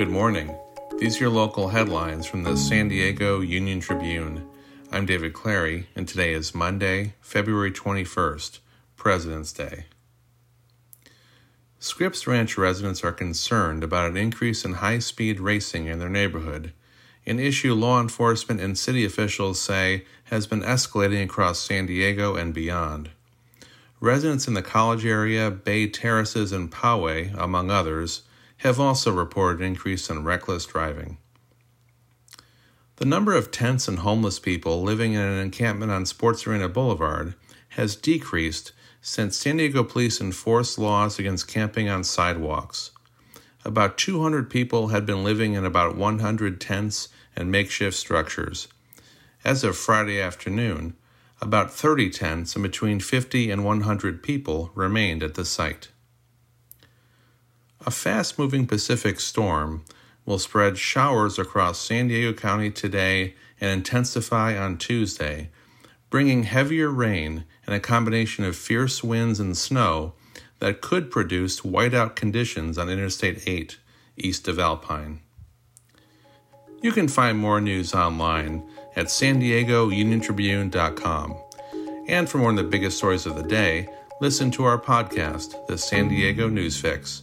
Good morning. These are your local headlines from the San Diego Union Tribune. I'm David Clary, and today is Monday, February 21st, President's Day. Scripps Ranch residents are concerned about an increase in high speed racing in their neighborhood, an issue law enforcement and city officials say has been escalating across San Diego and beyond. Residents in the college area, Bay Terraces, and Poway, among others, have also reported an increase in reckless driving. The number of tents and homeless people living in an encampment on Sports Arena Boulevard has decreased since San Diego police enforced laws against camping on sidewalks. About 200 people had been living in about 100 tents and makeshift structures. As of Friday afternoon, about 30 tents and between 50 and 100 people remained at the site. A fast moving Pacific storm will spread showers across San Diego County today and intensify on Tuesday, bringing heavier rain and a combination of fierce winds and snow that could produce whiteout conditions on Interstate 8 east of Alpine. You can find more news online at san diego union tribune.com. And for more on the biggest stories of the day, listen to our podcast, The San Diego News Fix.